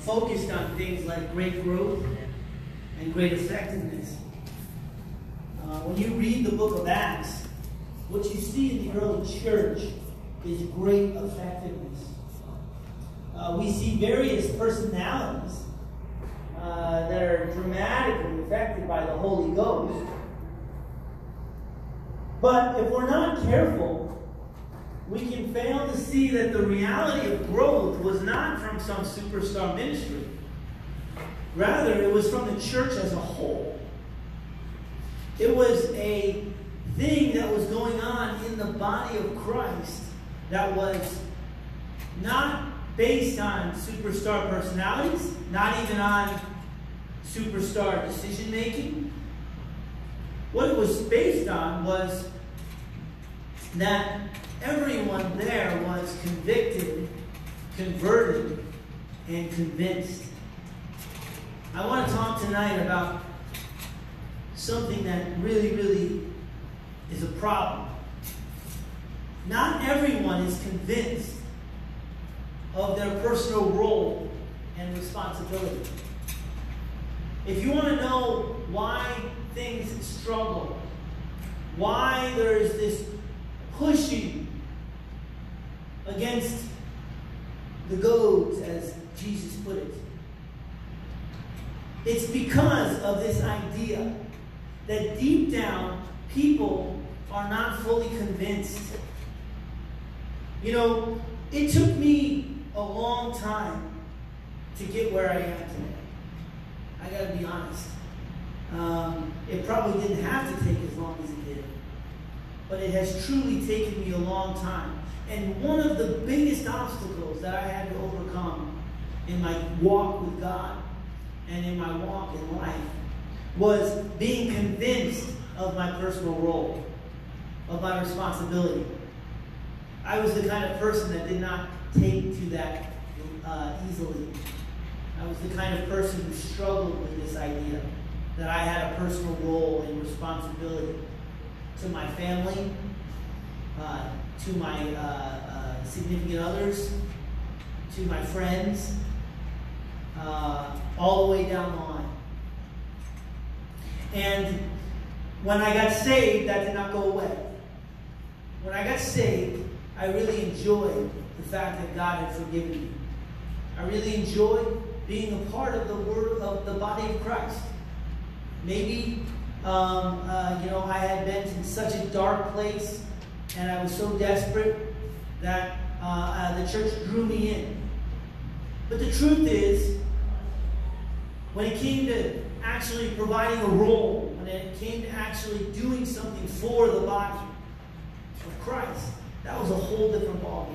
focused on things like great growth and great effectiveness. Uh, when you read the book of Acts, what you see in the early church is great effectiveness. Uh, we see various personalities uh, that are dramatically affected by the Holy Ghost. But if we're not careful, we can fail to see that the reality of growth was not from some superstar ministry. Rather, it was from the church as a whole. It was a thing that was going on in the body of Christ that was not based on superstar personalities, not even on superstar decision making. What it was based on was that everyone there was convicted, converted, and convinced. I want to talk tonight about something that really, really is a problem. Not everyone is convinced of their personal role and responsibility. If you want to know why things struggle, why there is this pushing against the goads, as Jesus put it. It's because of this idea that deep down, people are not fully convinced. You know, it took me a long time to get where I am today. I got to be honest. Um, it probably didn't have to take as long as it did, but it has truly taken me a long time. And one of the biggest obstacles that I had to overcome in my walk with God and in my walk in life was being convinced of my personal role, of my responsibility. I was the kind of person that did not take to that uh, easily. I was the kind of person who struggled with this idea that I had a personal role and responsibility to my family, uh, to my uh, uh, significant others, to my friends, uh, all the way down the line. And when I got saved, that did not go away. When I got saved, I really enjoyed the fact that God had forgiven me. I really enjoyed being a part of the word of the body of Christ. Maybe um, uh, you know I had been in such a dark place and I was so desperate that uh, uh, the church drew me in. But the truth is, when it came to actually providing a role, when it came to actually doing something for the body of Christ, that was a whole different ballgame.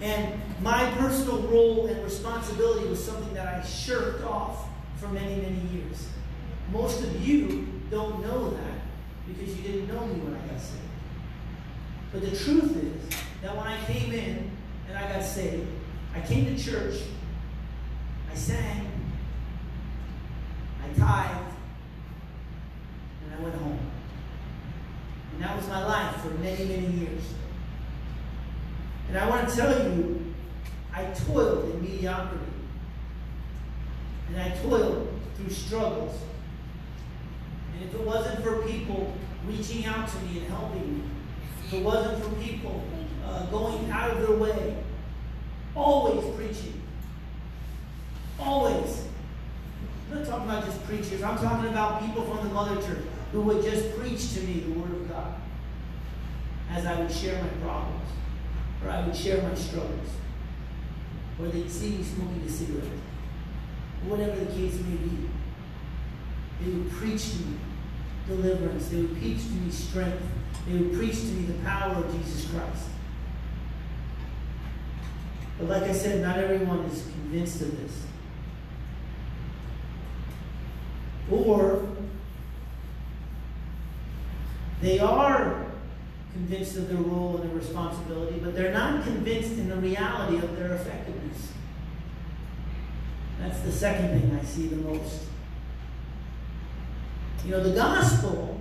And my personal role and responsibility was something that I shirked off for many, many years. Most of you don't know that because you didn't know me when I got saved. But the truth is that when I came in and I got saved, I came to church, I sang, I tithed, and I went home. And that was my life for many, many years. And I want to tell you, I toiled in mediocrity. And I toiled through struggles. And if it wasn't for people reaching out to me and helping me, if it wasn't for people uh, going out of their way, always preaching, always. I'm not talking about just preachers. I'm talking about people from the mother church who would just preach to me the Word of God as I would share my problems or I would share my struggles, or they'd see me smoking a cigarette, whatever the case may be. They would preach to me deliverance. They would preach to me strength. They would preach to me the power of Jesus Christ. But like I said, not everyone is convinced of this. Or they are convinced of their role and their responsibility, but they're not convinced in the reality of their effectiveness. That's the second thing I see the most. You know, the gospel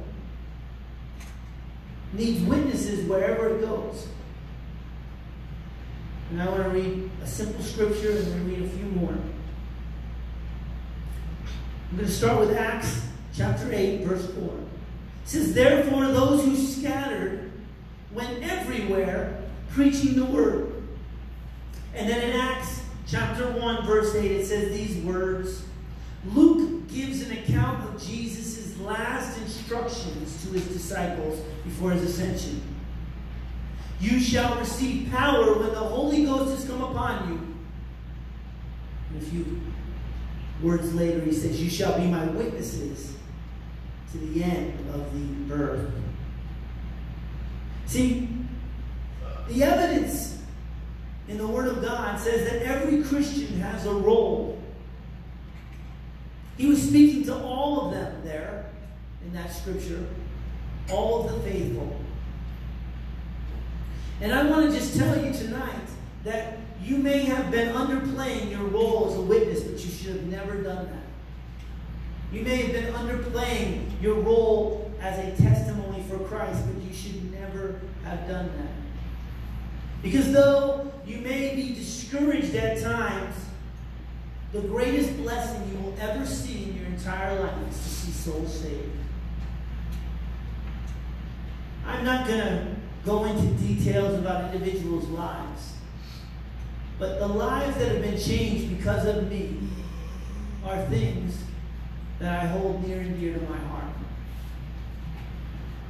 needs witnesses wherever it goes. And I want to read a simple scripture and then read a few more. I'm going to start with Acts chapter 8, verse 4. It says, Therefore, those who scattered went everywhere preaching the word. And then in Acts chapter 1, verse 8, it says these words Luke gives an account of Jesus' last instructions to his disciples before his ascension. You shall receive power when the Holy Ghost has come upon you. And a few words later, he says, You shall be my witnesses to the end of the earth. See, the evidence in the Word of God says that every Christian has a role. He was speaking to all of them there in that scripture, all of the faithful. And I want to just tell you tonight that you may have been underplaying your role as a witness, but you should have never done that. You may have been underplaying your role as a testimony for Christ, but you should never have done that. Because though you may be discouraged at times, the greatest blessing you will ever see in your entire life is to see souls saved. I'm not going to go into details about individuals' lives. But the lives that have been changed because of me are things that I hold near and dear to my heart.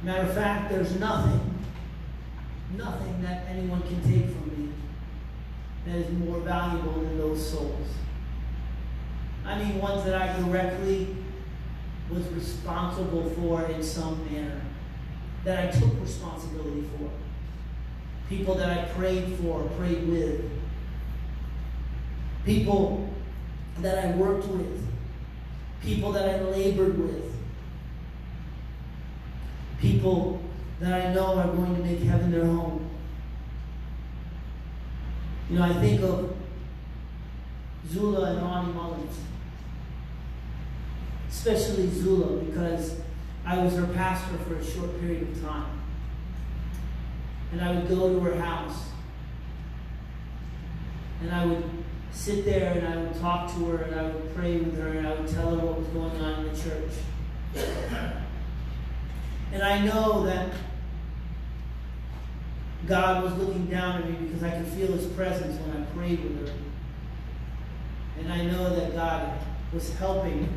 Matter of fact, there's nothing, nothing that anyone can take from me that is more valuable than those souls. I mean, ones that I directly was responsible for in some manner that I took responsibility for, people that I prayed for, prayed with, people that I worked with, people that I labored with, people that I know are going to make heaven their home. You know, I think of Zula and Ronnie Mullins, especially Zula, because I was her pastor for a short period of time. And I would go to her house. And I would sit there and I would talk to her and I would pray with her and I would tell her what was going on in the church. And I know that God was looking down at me because I could feel his presence when I prayed with her. And I know that God was helping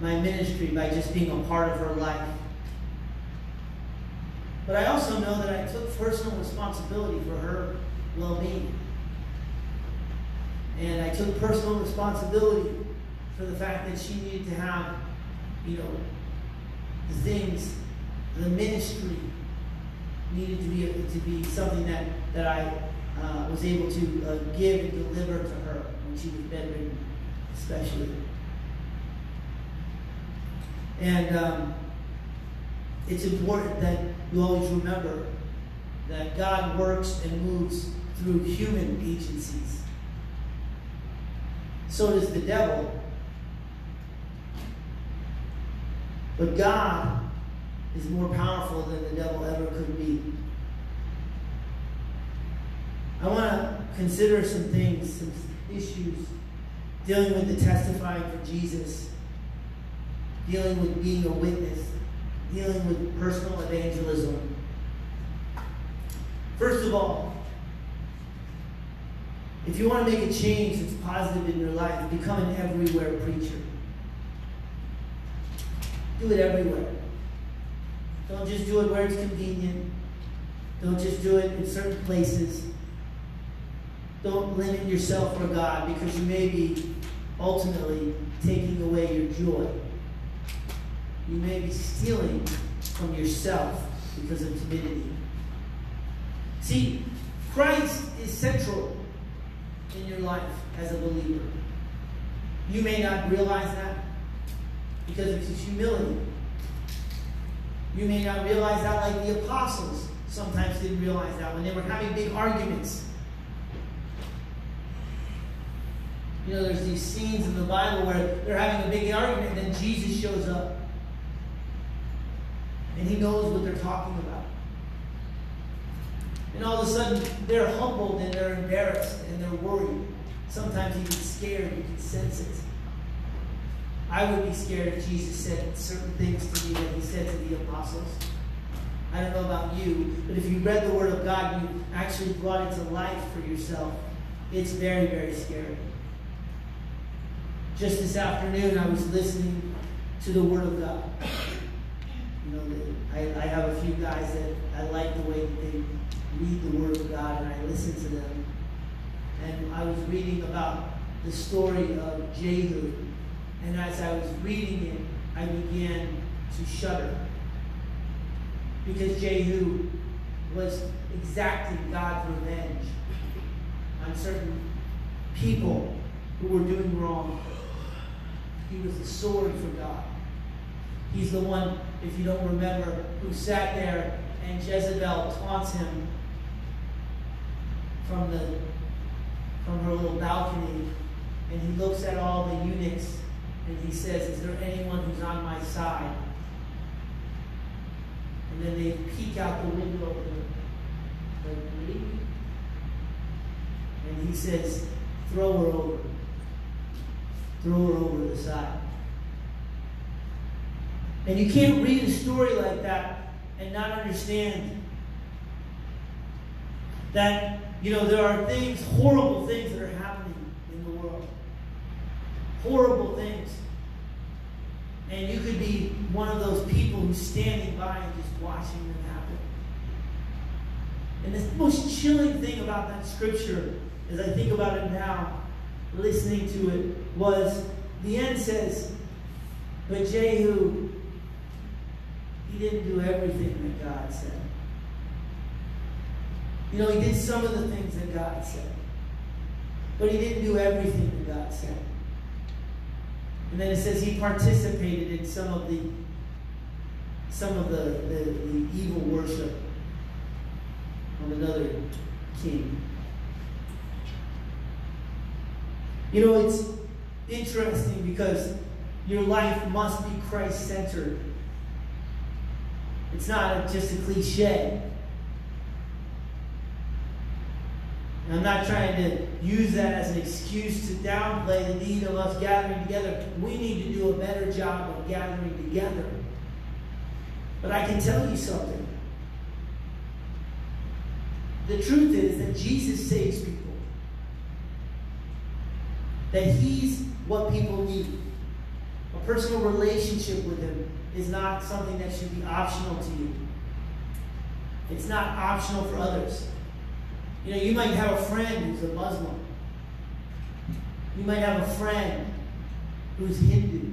my ministry by just being a part of her life. But I also know that I took personal responsibility for her well being. And I took personal responsibility for the fact that she needed to have, you know, the things, the ministry needed to be to be something that, that I uh, was able to uh, give and deliver to her when she was bedridden, especially. And um, it's important that you always remember that God works and moves through human agencies. So does the devil. But God is more powerful than the devil ever could be. I want to consider some things, some issues dealing with the testifying for Jesus dealing with being a witness, dealing with personal evangelism. First of all, if you want to make a change that's positive in your life, become an everywhere preacher. Do it everywhere. Don't just do it where it's convenient. Don't just do it in certain places. Don't limit yourself for God because you may be ultimately taking away your joy you may be stealing from yourself because of timidity. See, Christ is central in your life as a believer. You may not realize that because of his humility. You may not realize that like the apostles sometimes didn't realize that when they were having big arguments. You know, there's these scenes in the Bible where they're having a big argument and then Jesus shows up. And he knows what they're talking about. And all of a sudden, they're humbled and they're embarrassed and they're worried. Sometimes even scared. You can sense it. I would be scared if Jesus said certain things to me that he said to the apostles. I don't know about you, but if you read the Word of God, and you actually brought it to life for yourself. It's very, very scary. Just this afternoon, I was listening to the Word of God. You know, I, I have a few guys that I like the way that they read the Word of God, and I listen to them. And I was reading about the story of Jehu. And as I was reading it, I began to shudder. Because Jehu was exacting God's revenge on certain people who were doing wrong. He was the sword for God. He's the one, if you don't remember, who sat there and Jezebel taunts him from the from her little balcony, and he looks at all the eunuchs and he says, Is there anyone who's on my side? And then they peek out the window of the, the And he says, Throw her over. Throw her over the side. And you can't read a story like that and not understand that, you know, there are things, horrible things that are happening in the world. Horrible things. And you could be one of those people who's standing by and just watching them happen. And the most chilling thing about that scripture, as I think about it now, listening to it, was the end says, But Jehu, he didn't do everything that God said. You know, he did some of the things that God said. But he didn't do everything that God said. And then it says he participated in some of the some of the, the, the evil worship of another king. You know, it's interesting because your life must be Christ centered. It's not just a cliche. And I'm not trying to use that as an excuse to downplay the need of us gathering together. We need to do a better job of gathering together. But I can tell you something. The truth is that Jesus saves people. That He's what people need. A personal relationship with Him is not something that should be optional to you. It's not optional for others. You know, you might have a friend who's a Muslim. You might have a friend who's Hindu.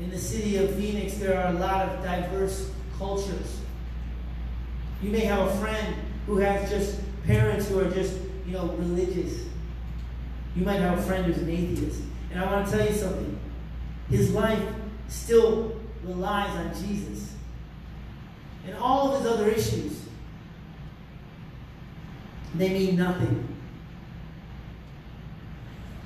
In the city of Phoenix, there are a lot of diverse cultures. You may have a friend who has just parents who are just, you know, religious. You might have a friend who's an atheist. And I want to tell you something. His life still relies on Jesus. And all of his other issues they mean nothing.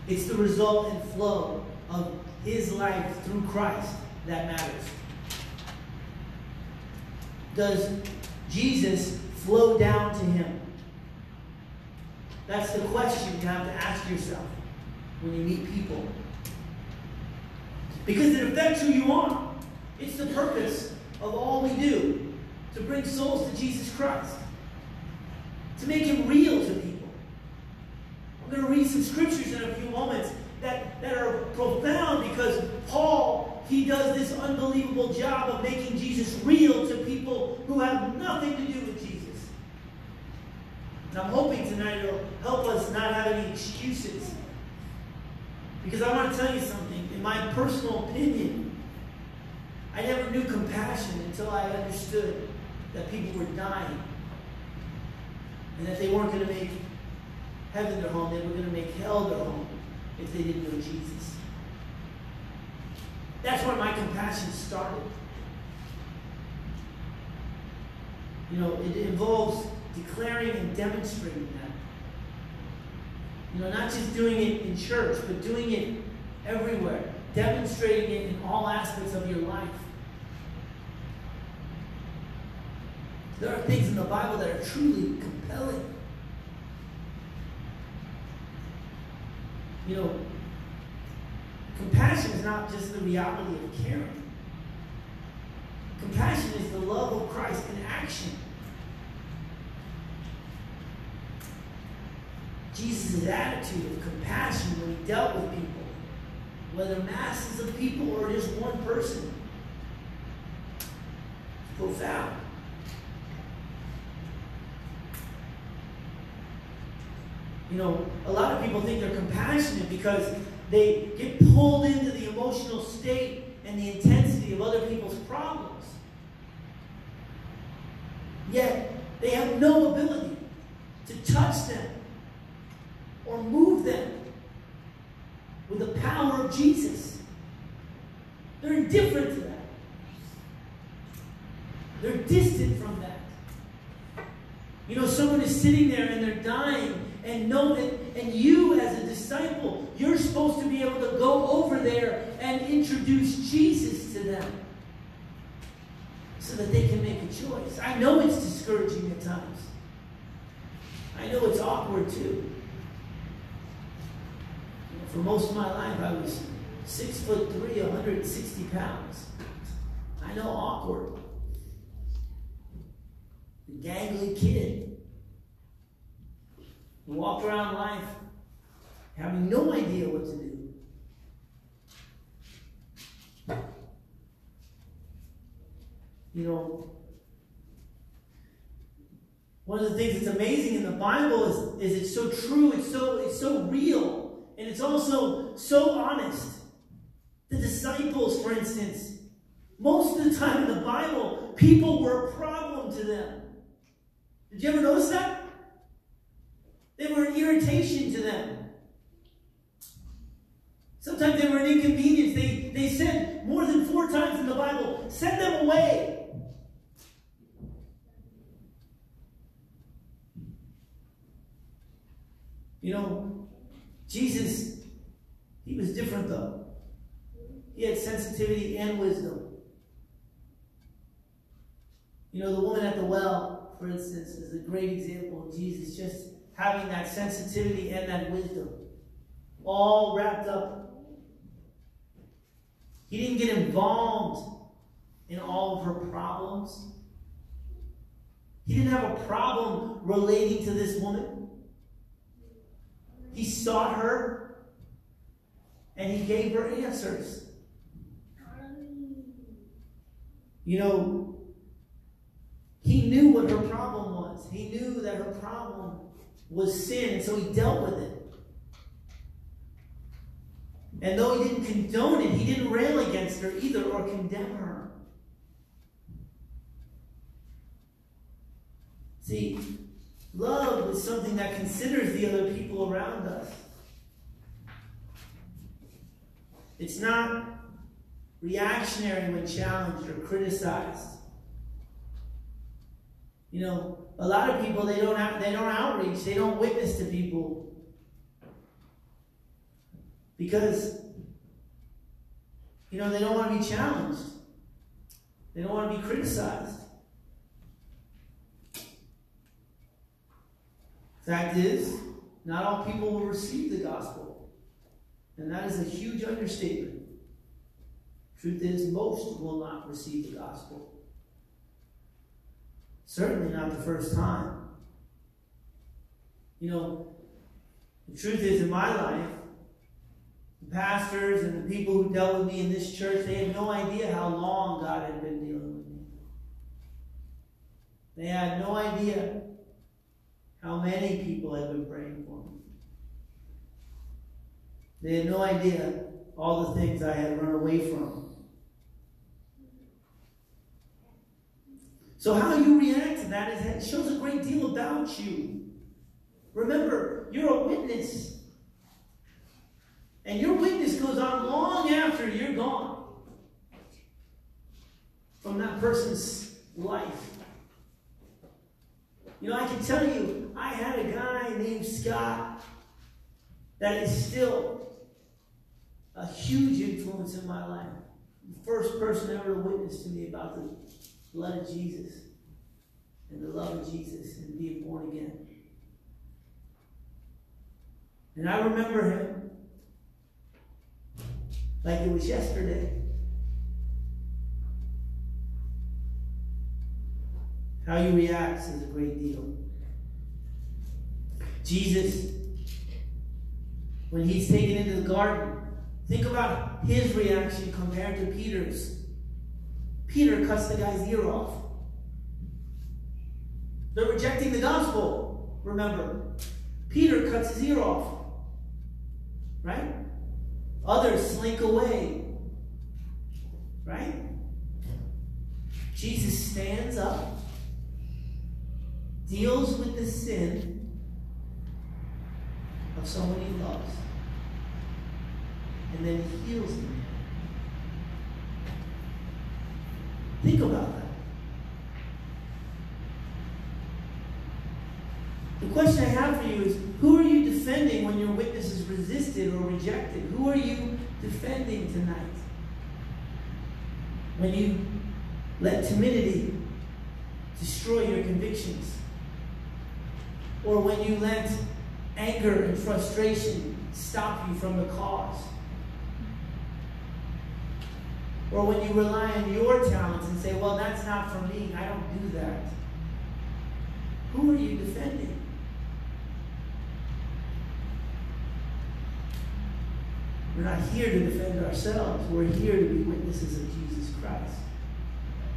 It's the result and flow of his life through Christ that matters. Does Jesus flow down to him? That's the question you have to ask yourself when you meet people. Because it affects who you are. It's the purpose of all we do to bring souls to Jesus Christ to make it real to people. I'm going to read some scriptures in a few moments that, that are profound because Paul, he does this unbelievable job of making Jesus real to people who have nothing to do with Jesus. And I'm hoping tonight it'll help us not have any excuses. Because I want to tell you something. In my personal opinion, I never knew compassion until I understood that people were dying and that they weren't going to make heaven their home, they were going to make hell their home if they didn't know Jesus. That's where my compassion started. You know, it involves declaring and demonstrating that. You know, not just doing it in church, but doing it everywhere, demonstrating it in all aspects of your life. There are things in the Bible that are truly compelling. You know, compassion is not just the reality of caring. Compassion is the love of Christ in action. Jesus' attitude of compassion when he dealt with people, whether masses of people or just one person, profound. You know, a lot of people think they're compassionate because they get pulled into the emotional state and the intensity of other people's problems. Yet, they have no ability to touch them move them with the power of Jesus. They're indifferent to that. They're distant from that. You know, someone is sitting there and they're dying, and know that, and you as a disciple, you're supposed to be able to go over there and introduce Jesus to them so that they can make a choice. I know it's discouraging at times. I know it's awkward too. Most of my life, I was six foot three, 160 pounds. I know awkward. Gangly kid walked around life having no idea what to do. You know, one of the things that's amazing in the Bible is, is it's so true, it's so it's so real, and it's also so honest. The disciples, for instance, most of the time in the Bible, people were a problem to them. Did you ever notice that? They were an irritation to them. Sometimes they were an inconvenience. They, they said more than four times in the Bible, send them away. You know, Jesus, he was different though. He had sensitivity and wisdom. You know, the woman at the well, for instance, is a great example of Jesus just having that sensitivity and that wisdom all wrapped up. He didn't get involved in all of her problems. He didn't have a problem relating to this woman. He sought her and he gave her answers. You know, he knew what her problem was. He knew that her problem was sin, and so he dealt with it. And though he didn't condone it, he didn't rail against her either or condemn her. See, love is something that considers the other people around us. It's not reactionary when challenged or criticized. You know, a lot of people they don't have they don't outreach, they don't witness to people because you know they don't want to be challenged. They don't want to be criticized. Fact is, not all people will receive the gospel. And that is a huge understatement. Truth is, most will not receive the gospel. Certainly not the first time. You know, the truth is, in my life, the pastors and the people who dealt with me in this church, they had no idea how long God had been dealing with me. They had no idea how many people have been praying for me. They had no idea all the things I had run away from. So, how you react to that is shows a great deal about you. Remember, you're a witness. And your witness goes on long after you're gone from that person's life. You know, I can tell you, I had a guy named Scott that is still a huge influence in my life. The first person ever to witness to me about the blood of Jesus. and the love of Jesus and being born again. And I remember him like it was yesterday. How you react is a great deal. Jesus, when he's taken into the garden, think about his reaction compared to Peter's. Peter cuts the guy's ear off. They're rejecting the gospel, remember. Peter cuts his ear off. Right? Others slink away. Right? Jesus stands up, deals with the sin of someone he loves, and then heals them. Think about that. The question I have for you is who are you defending when your witness is resisted or rejected? Who are you defending tonight? When you let timidity destroy your convictions? Or when you let anger and frustration stop you from the cause? Or when you rely on your talents and say, well, that's not for me, I don't do that. Who are you defending? We're not here to defend ourselves. We're here to be witnesses of Jesus Christ.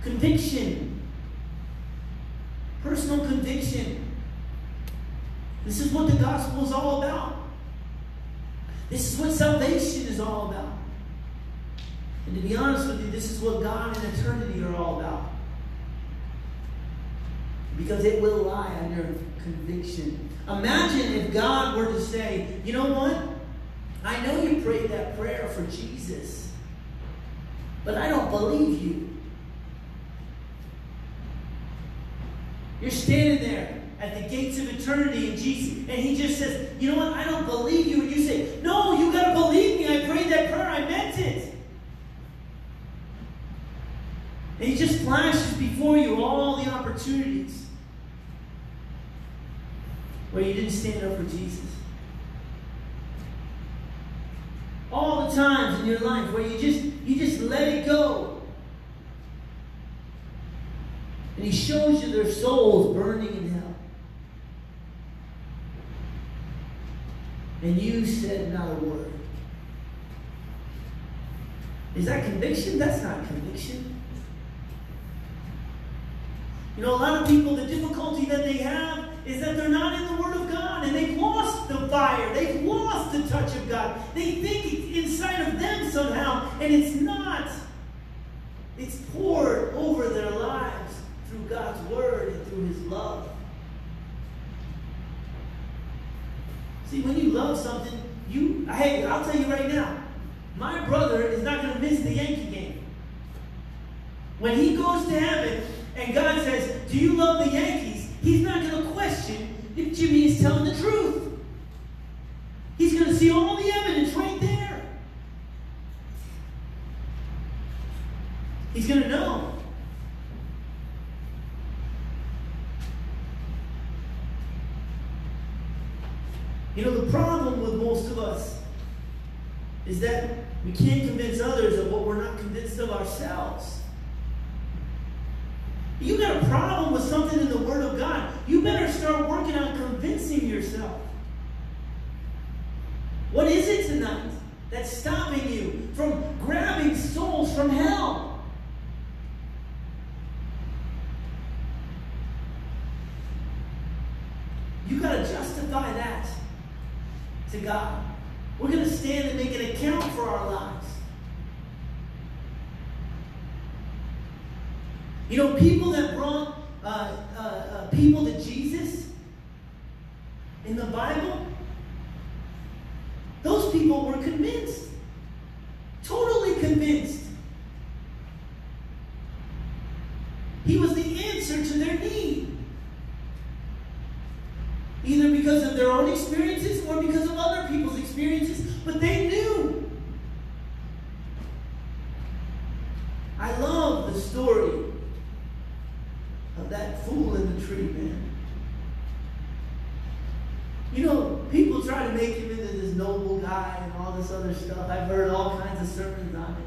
Conviction. Personal conviction. This is what the gospel is all about. This is what salvation is all about. And to be honest with you, this is what God and eternity are all about. Because it will lie your conviction. Imagine if God were to say, you know what? I know you prayed that prayer for Jesus, but I don't believe you. You're standing there at the gates of eternity and Jesus, and he just says, You know what? I don't believe you. And you say, No, you got to believe me. I prayed that prayer. I meant it. And he just flashes before you all the opportunities where you didn't stand up for Jesus. all the times in your life where you just you just let it go. And he shows you their souls burning in hell. And you said not a word. Is that conviction? That's not conviction. You know, a lot of people, the difficulty that they have is that they're not in the Word of God and they've lost the fire. They've lost the touch of God. They think it's inside of them somehow, and it's not. It's poured over their lives through God's Word and through His love. See, when you love something, you, hey, I'll tell you right now, my brother is not going to miss the Yankee game. When he goes to heaven and God says, Do you love the Yankees? He's not going to question if Jimmy is telling the truth. He's going to see all the evidence right there. He's going to know. You know, the problem with most of us is that we can't convince others of what we're not convinced of ourselves. You got a problem with something in the Word of God, you better start working on convincing yourself. What is it tonight that's stopping you from grabbing souls from hell? You got to justify that to God. We're going to stand and make an account for our lives. You know, people that brought uh, uh, uh, people to Jesus in the Bible, those people were convinced. Totally convinced. He was the answer to their need. Either because of their own experiences or because of other people's experiences, but they knew. I love the story of that fool in the know, people try to make him into this noble guy and all this other stuff. I've heard all kinds of sermons on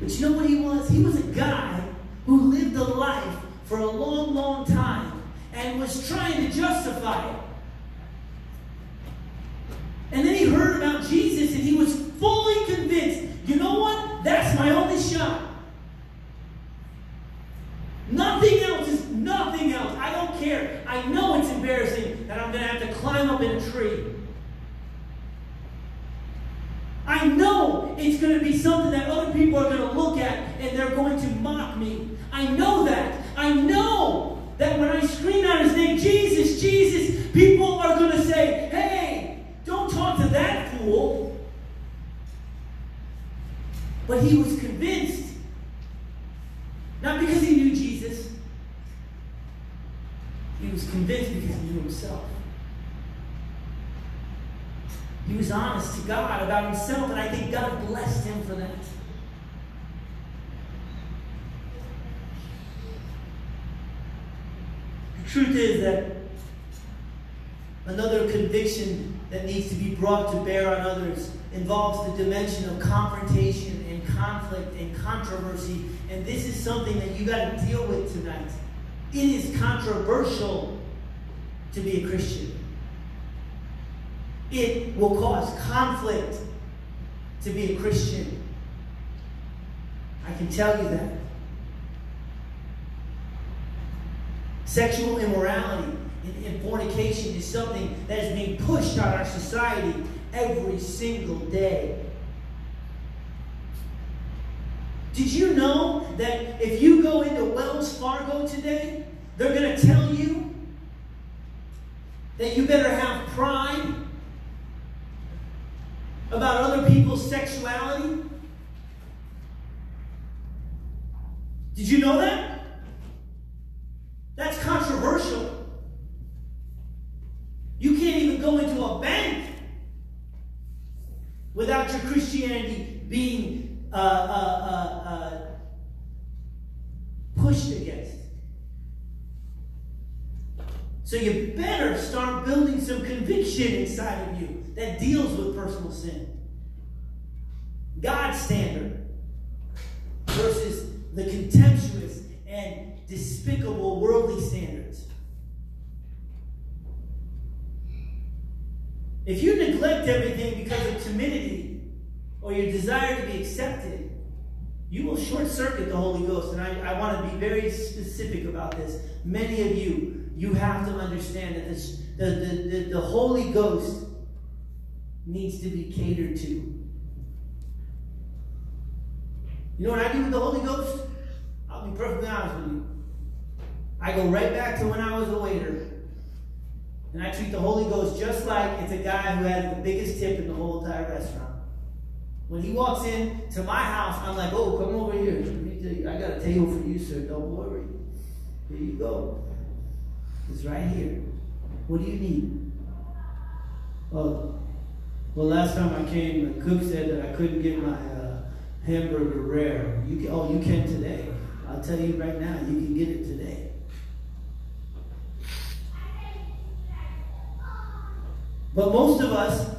it. You know what he was? He was a guy who lived a life for a long, long time and was trying to justify it. And then he heard about Jesus and he was fully convinced you know what? That's my only shot. Nothing else is nothing else. I don't care. I know it's embarrassing that I'm going to have to climb up in a tree. I know it's going to be something that other people are going to look at and they're going to mock me. I know that. I know that when I scream out his name, Jesus, Jesus, people are going to say, hey, don't talk to that fool. He was convinced. Not because he knew Jesus, he was convinced because he knew himself. He was honest to God about himself, and I think God blessed him for that. The truth is that another conviction that needs to be brought to bear on others involves the dimension of confrontation and conflict and controversy. And this is something that you got to deal with tonight. It is controversial to be a Christian. It will cause conflict to be a Christian. I can tell you that. Sexual immorality and fornication is something that is being pushed on our society every single day. Did you know that if you go into Wells Fargo today, they're going to tell you that you better have pride about other people's sexuality? Did you know that? That's controversial. You can't even go into a bank without your Christianity being uh, uh, uh, uh, pushed against. So you better start building some conviction inside of you that deals with personal sin. God's standard versus the contemptuous and despicable worldly standards. If you neglect everything because of timidity or your desire to be accepted, you will short circuit the Holy Ghost. And I, I want to be very specific about this. Many of you, you have to understand that this, the, the, the, the Holy Ghost needs to be catered to. You know what I do with the Holy Ghost? I'll be perfectly honest with you. I go right back to when I was a waiter. And I treat the Holy Ghost just like it's a guy who has the biggest tip in the whole entire restaurant. When he walks in to my house, I'm like, oh, come over here. I got a table for you, sir. Don't worry. Here you go. It's right here. What do you need? Oh, well, last time I came, the cook said that I couldn't get my uh, hamburger rare. You can, oh, you can today. I'll tell you right now, you can get it today. But most of us,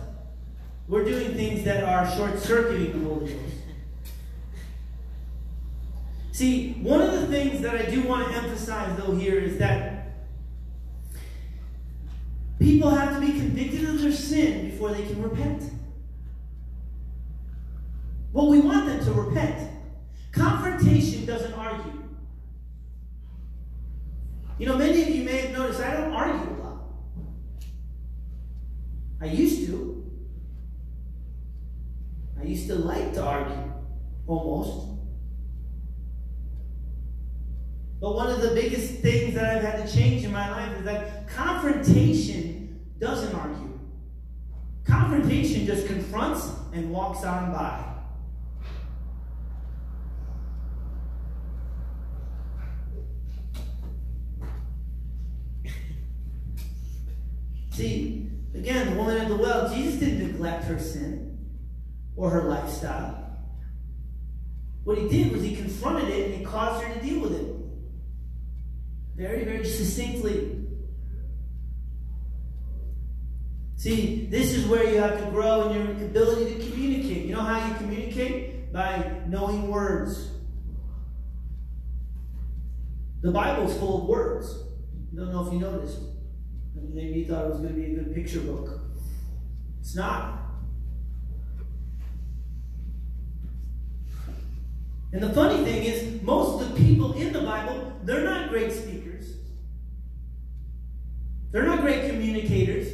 we're doing things that are short circuiting the Holy Ghost. See, one of the things that I do want to emphasize, though, here is that People have to be convicted of their sin before they can repent. Well, we want them to repent. Confrontation doesn't argue. You know, many of you may have noticed I don't argue a lot. I used to. I used to like to argue, almost. But one of the biggest things that I've had to change in my life is that confrontation doesn't argue. Confrontation just confronts and walks on by. See, again, the woman at the well, Jesus didn't neglect her sin or her lifestyle. What he did was he confronted it and he caused her to deal with it very, very succinctly. See, this is where you have to grow in your ability to communicate. You know how you communicate? By knowing words. The Bible's full of words. I don't know if you noticed. Maybe you thought it was going to be a good picture book. It's not. And the funny thing is, most of the people in the Bible, they're not great speakers. They're not great communicators.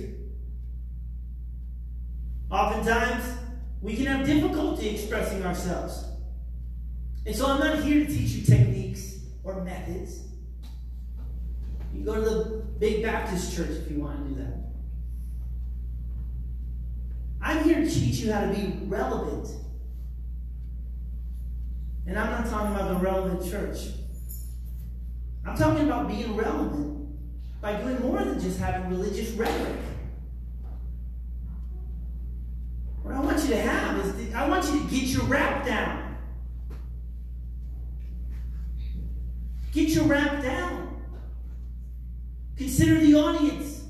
We can have difficulty expressing ourselves. And so I'm not here to teach you techniques or methods. You go to the big Baptist church if you want to do that. I'm here to teach you how to be relevant. And I'm not talking about the relevant church. I'm talking about being relevant by doing more than just having religious rhetoric. What I want you to have is, the, I want you to get your rap down. Get your rap down. Consider the audience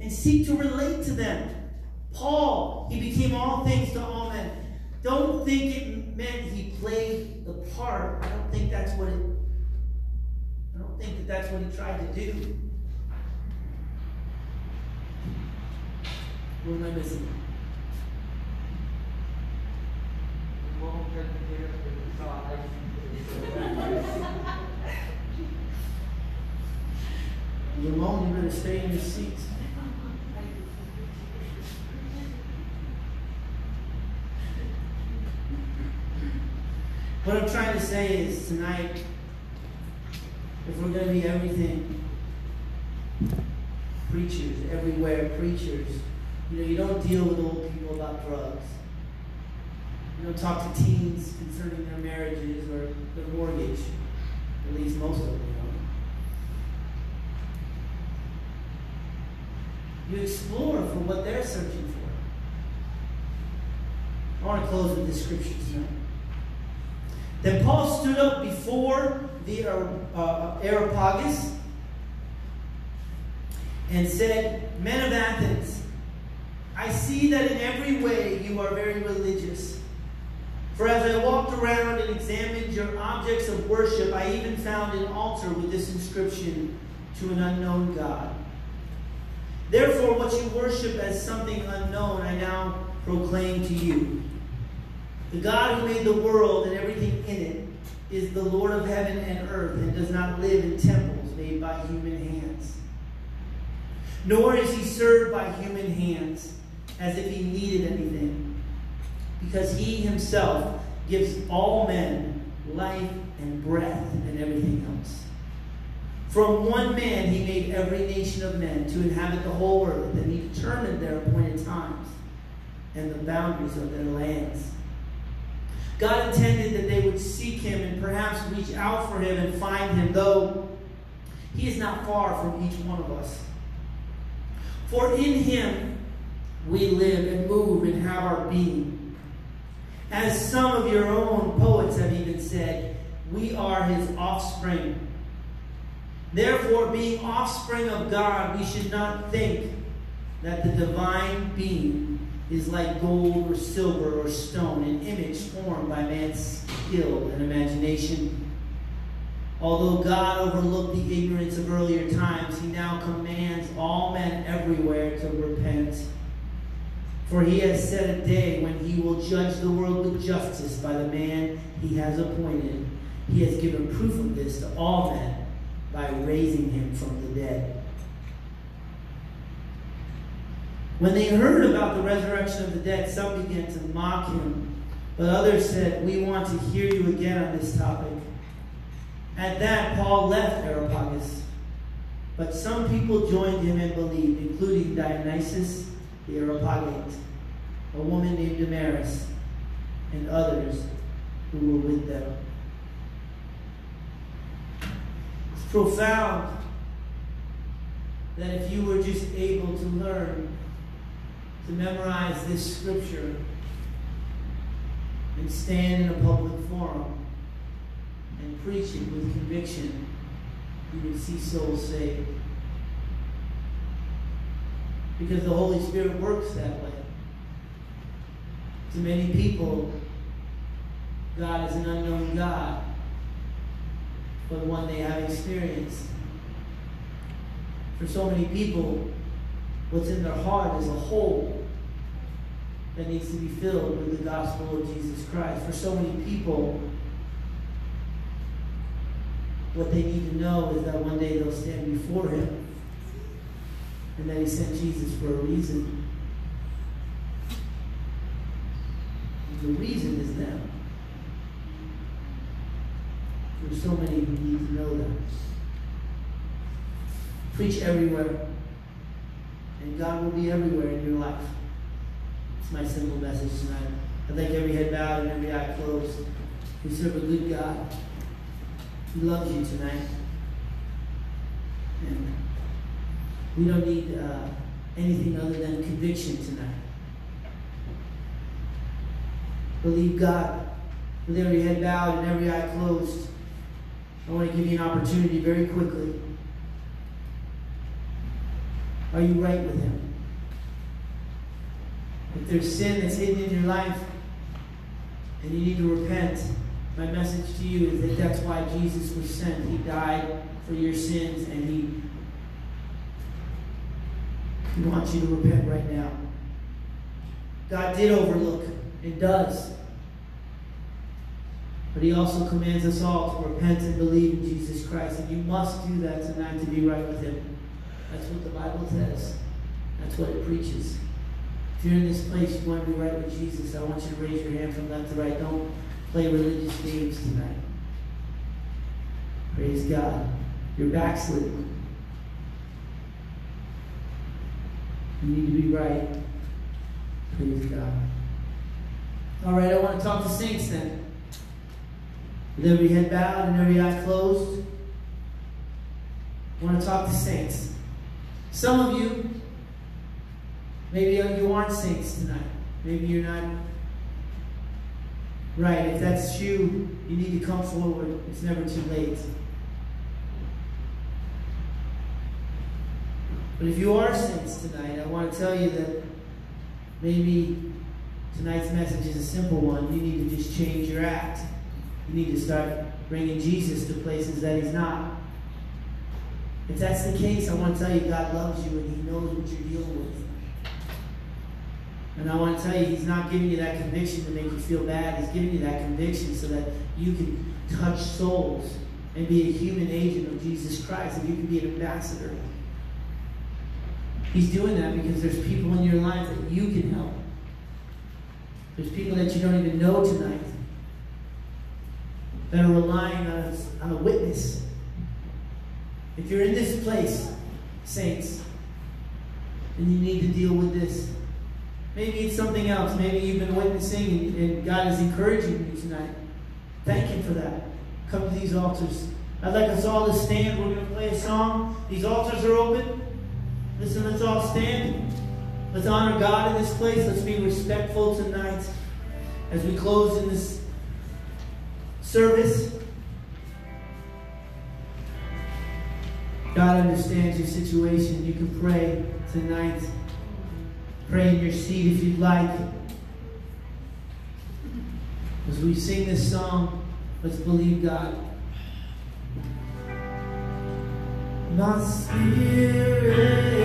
and seek to relate to them. Paul, he became all things to all men. Don't think it meant he played the part. I don't think that's what it. I don't think that that's what he tried to do. What am I missing? Ramon, you better stay in your seats. What I'm trying to say is tonight, if we're going to be everything, preachers, everywhere preachers, you know, you don't deal with old people about drugs. You don't talk to teens concerning their marriages or their mortgage. At least most of them don't. You explore for what they're searching for. I want to close with this scripture tonight. Then Paul stood up before the uh, uh, Areopagus and said, Men of Athens, I see that in every way you are very religious. For as I walked around and examined your objects of worship, I even found an altar with this inscription to an unknown God. Therefore, what you worship as something unknown, I now proclaim to you. The God who made the world and everything in it is the Lord of heaven and earth and does not live in temples made by human hands. Nor is he served by human hands as if he needed anything, because he himself gives all men life and breath and everything else. From one man he made every nation of men to inhabit the whole earth, and he determined their appointed times and the boundaries of their lands. God intended that they would seek him and perhaps reach out for him and find him, though he is not far from each one of us. For in him we live and move and have our being. As some of your own poets have even said, we are his offspring. Therefore, being offspring of God, we should not think that the divine being is like gold or silver or stone, an image formed by man's skill and imagination. Although God overlooked the ignorance of earlier times, he now commands all men everywhere to repent. For he has set a day when he will judge the world with justice by the man he has appointed. He has given proof of this to all men by raising him from the dead. When they heard about the resurrection of the dead, some began to mock him, but others said, We want to hear you again on this topic. At that, Paul left Areopagus, but some people joined him and believed, including Dionysius the Areopagite, a woman named Damaris, and others who were with them. It's profound that if you were just able to learn to memorize this scripture and stand in a public forum and preach it with conviction, you would see souls saved. Because the Holy Spirit works that way. To many people, God is an unknown God, but one they have experienced. For so many people, what's in their heart is a hole that needs to be filled with the gospel of Jesus Christ. For so many people, what they need to know is that one day they'll stand before Him and that He sent Jesus for a reason. The reason is them. So many who need to know that. Preach everywhere, and God will be everywhere in your life. It's my simple message tonight. I think every head bowed and every eye closed. We serve a good God. He loves you tonight. And we don't need uh, anything other than conviction tonight. Believe God with every head bowed and every eye closed. I want to give you an opportunity very quickly. Are you right with Him? If there's sin that's hidden in your life and you need to repent, my message to you is that that's why Jesus was sent. He died for your sins and He, he wants you to repent right now. God did overlook and does. But he also commands us all to repent and believe in Jesus Christ. And you must do that tonight to be right with him. That's what the Bible says. That's what it preaches. If you're in this place, you want to be right with Jesus, I want you to raise your hand from left to right. Don't play religious games tonight. Praise God. You're backsliding. You need to be right. Praise God. All right, I want to talk to saints then. With every head bowed and every eye closed, I want to talk to saints. Some of you, maybe you aren't saints tonight. Maybe you're not right. If that's you, you need to come forward. It's never too late. But if you are saints tonight, I want to tell you that maybe tonight's message is a simple one. You need to just change your act. You need to start bringing Jesus to places that he's not. If that's the case, I want to tell you God loves you and he knows what you're dealing with. And I want to tell you, he's not giving you that conviction to make you feel bad. He's giving you that conviction so that you can touch souls and be a human agent of Jesus Christ, and you can be an ambassador. He's doing that because there's people in your life that you can help. There's people that you don't even know tonight that are relying on a, on a witness. If you're in this place, saints, and you need to deal with this, maybe it's something else. Maybe you've been witnessing and, and God is encouraging you tonight. Thank Him for that. Come to these altars. I'd like us all to stand. We're going to play a song. These altars are open. Listen, let's all stand. Let's honor God in this place. Let's be respectful tonight as we close in this service. God understands your situation. You can pray tonight. Pray in your seat if you'd like. As we sing this song, let's believe God. My spirit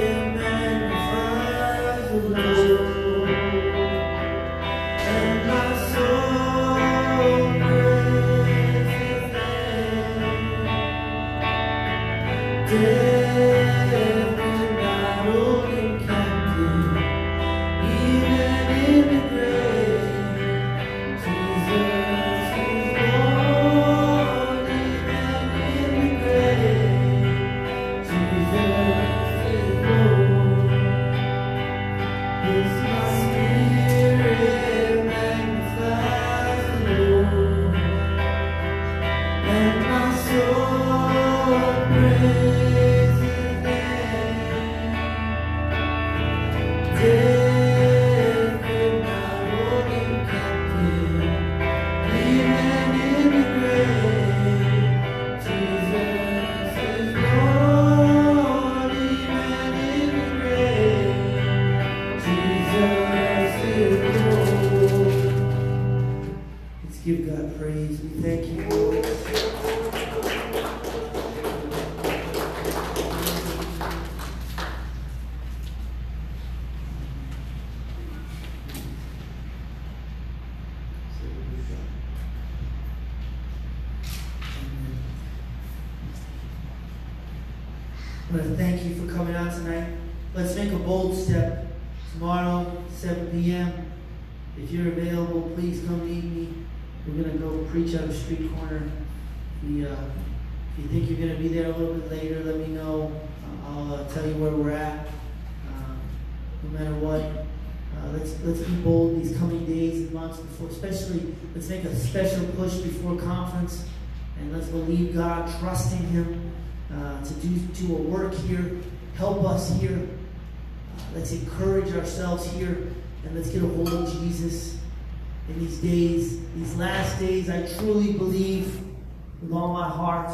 ourselves here. Uh, let's encourage ourselves here. And let's get a hold of Jesus in these days, these last days. I truly believe with all my heart